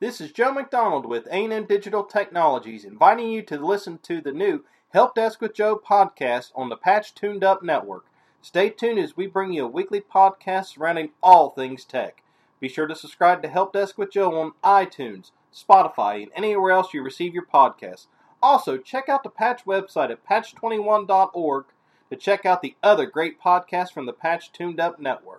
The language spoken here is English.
This is Joe McDonald with A&M Digital Technologies, inviting you to listen to the new Help Desk with Joe podcast on the Patch Tuned Up Network. Stay tuned as we bring you a weekly podcast surrounding all things tech. Be sure to subscribe to Help Desk with Joe on iTunes, Spotify, and anywhere else you receive your podcasts. Also, check out the Patch website at patch21.org to check out the other great podcasts from the Patch Tuned Up Network.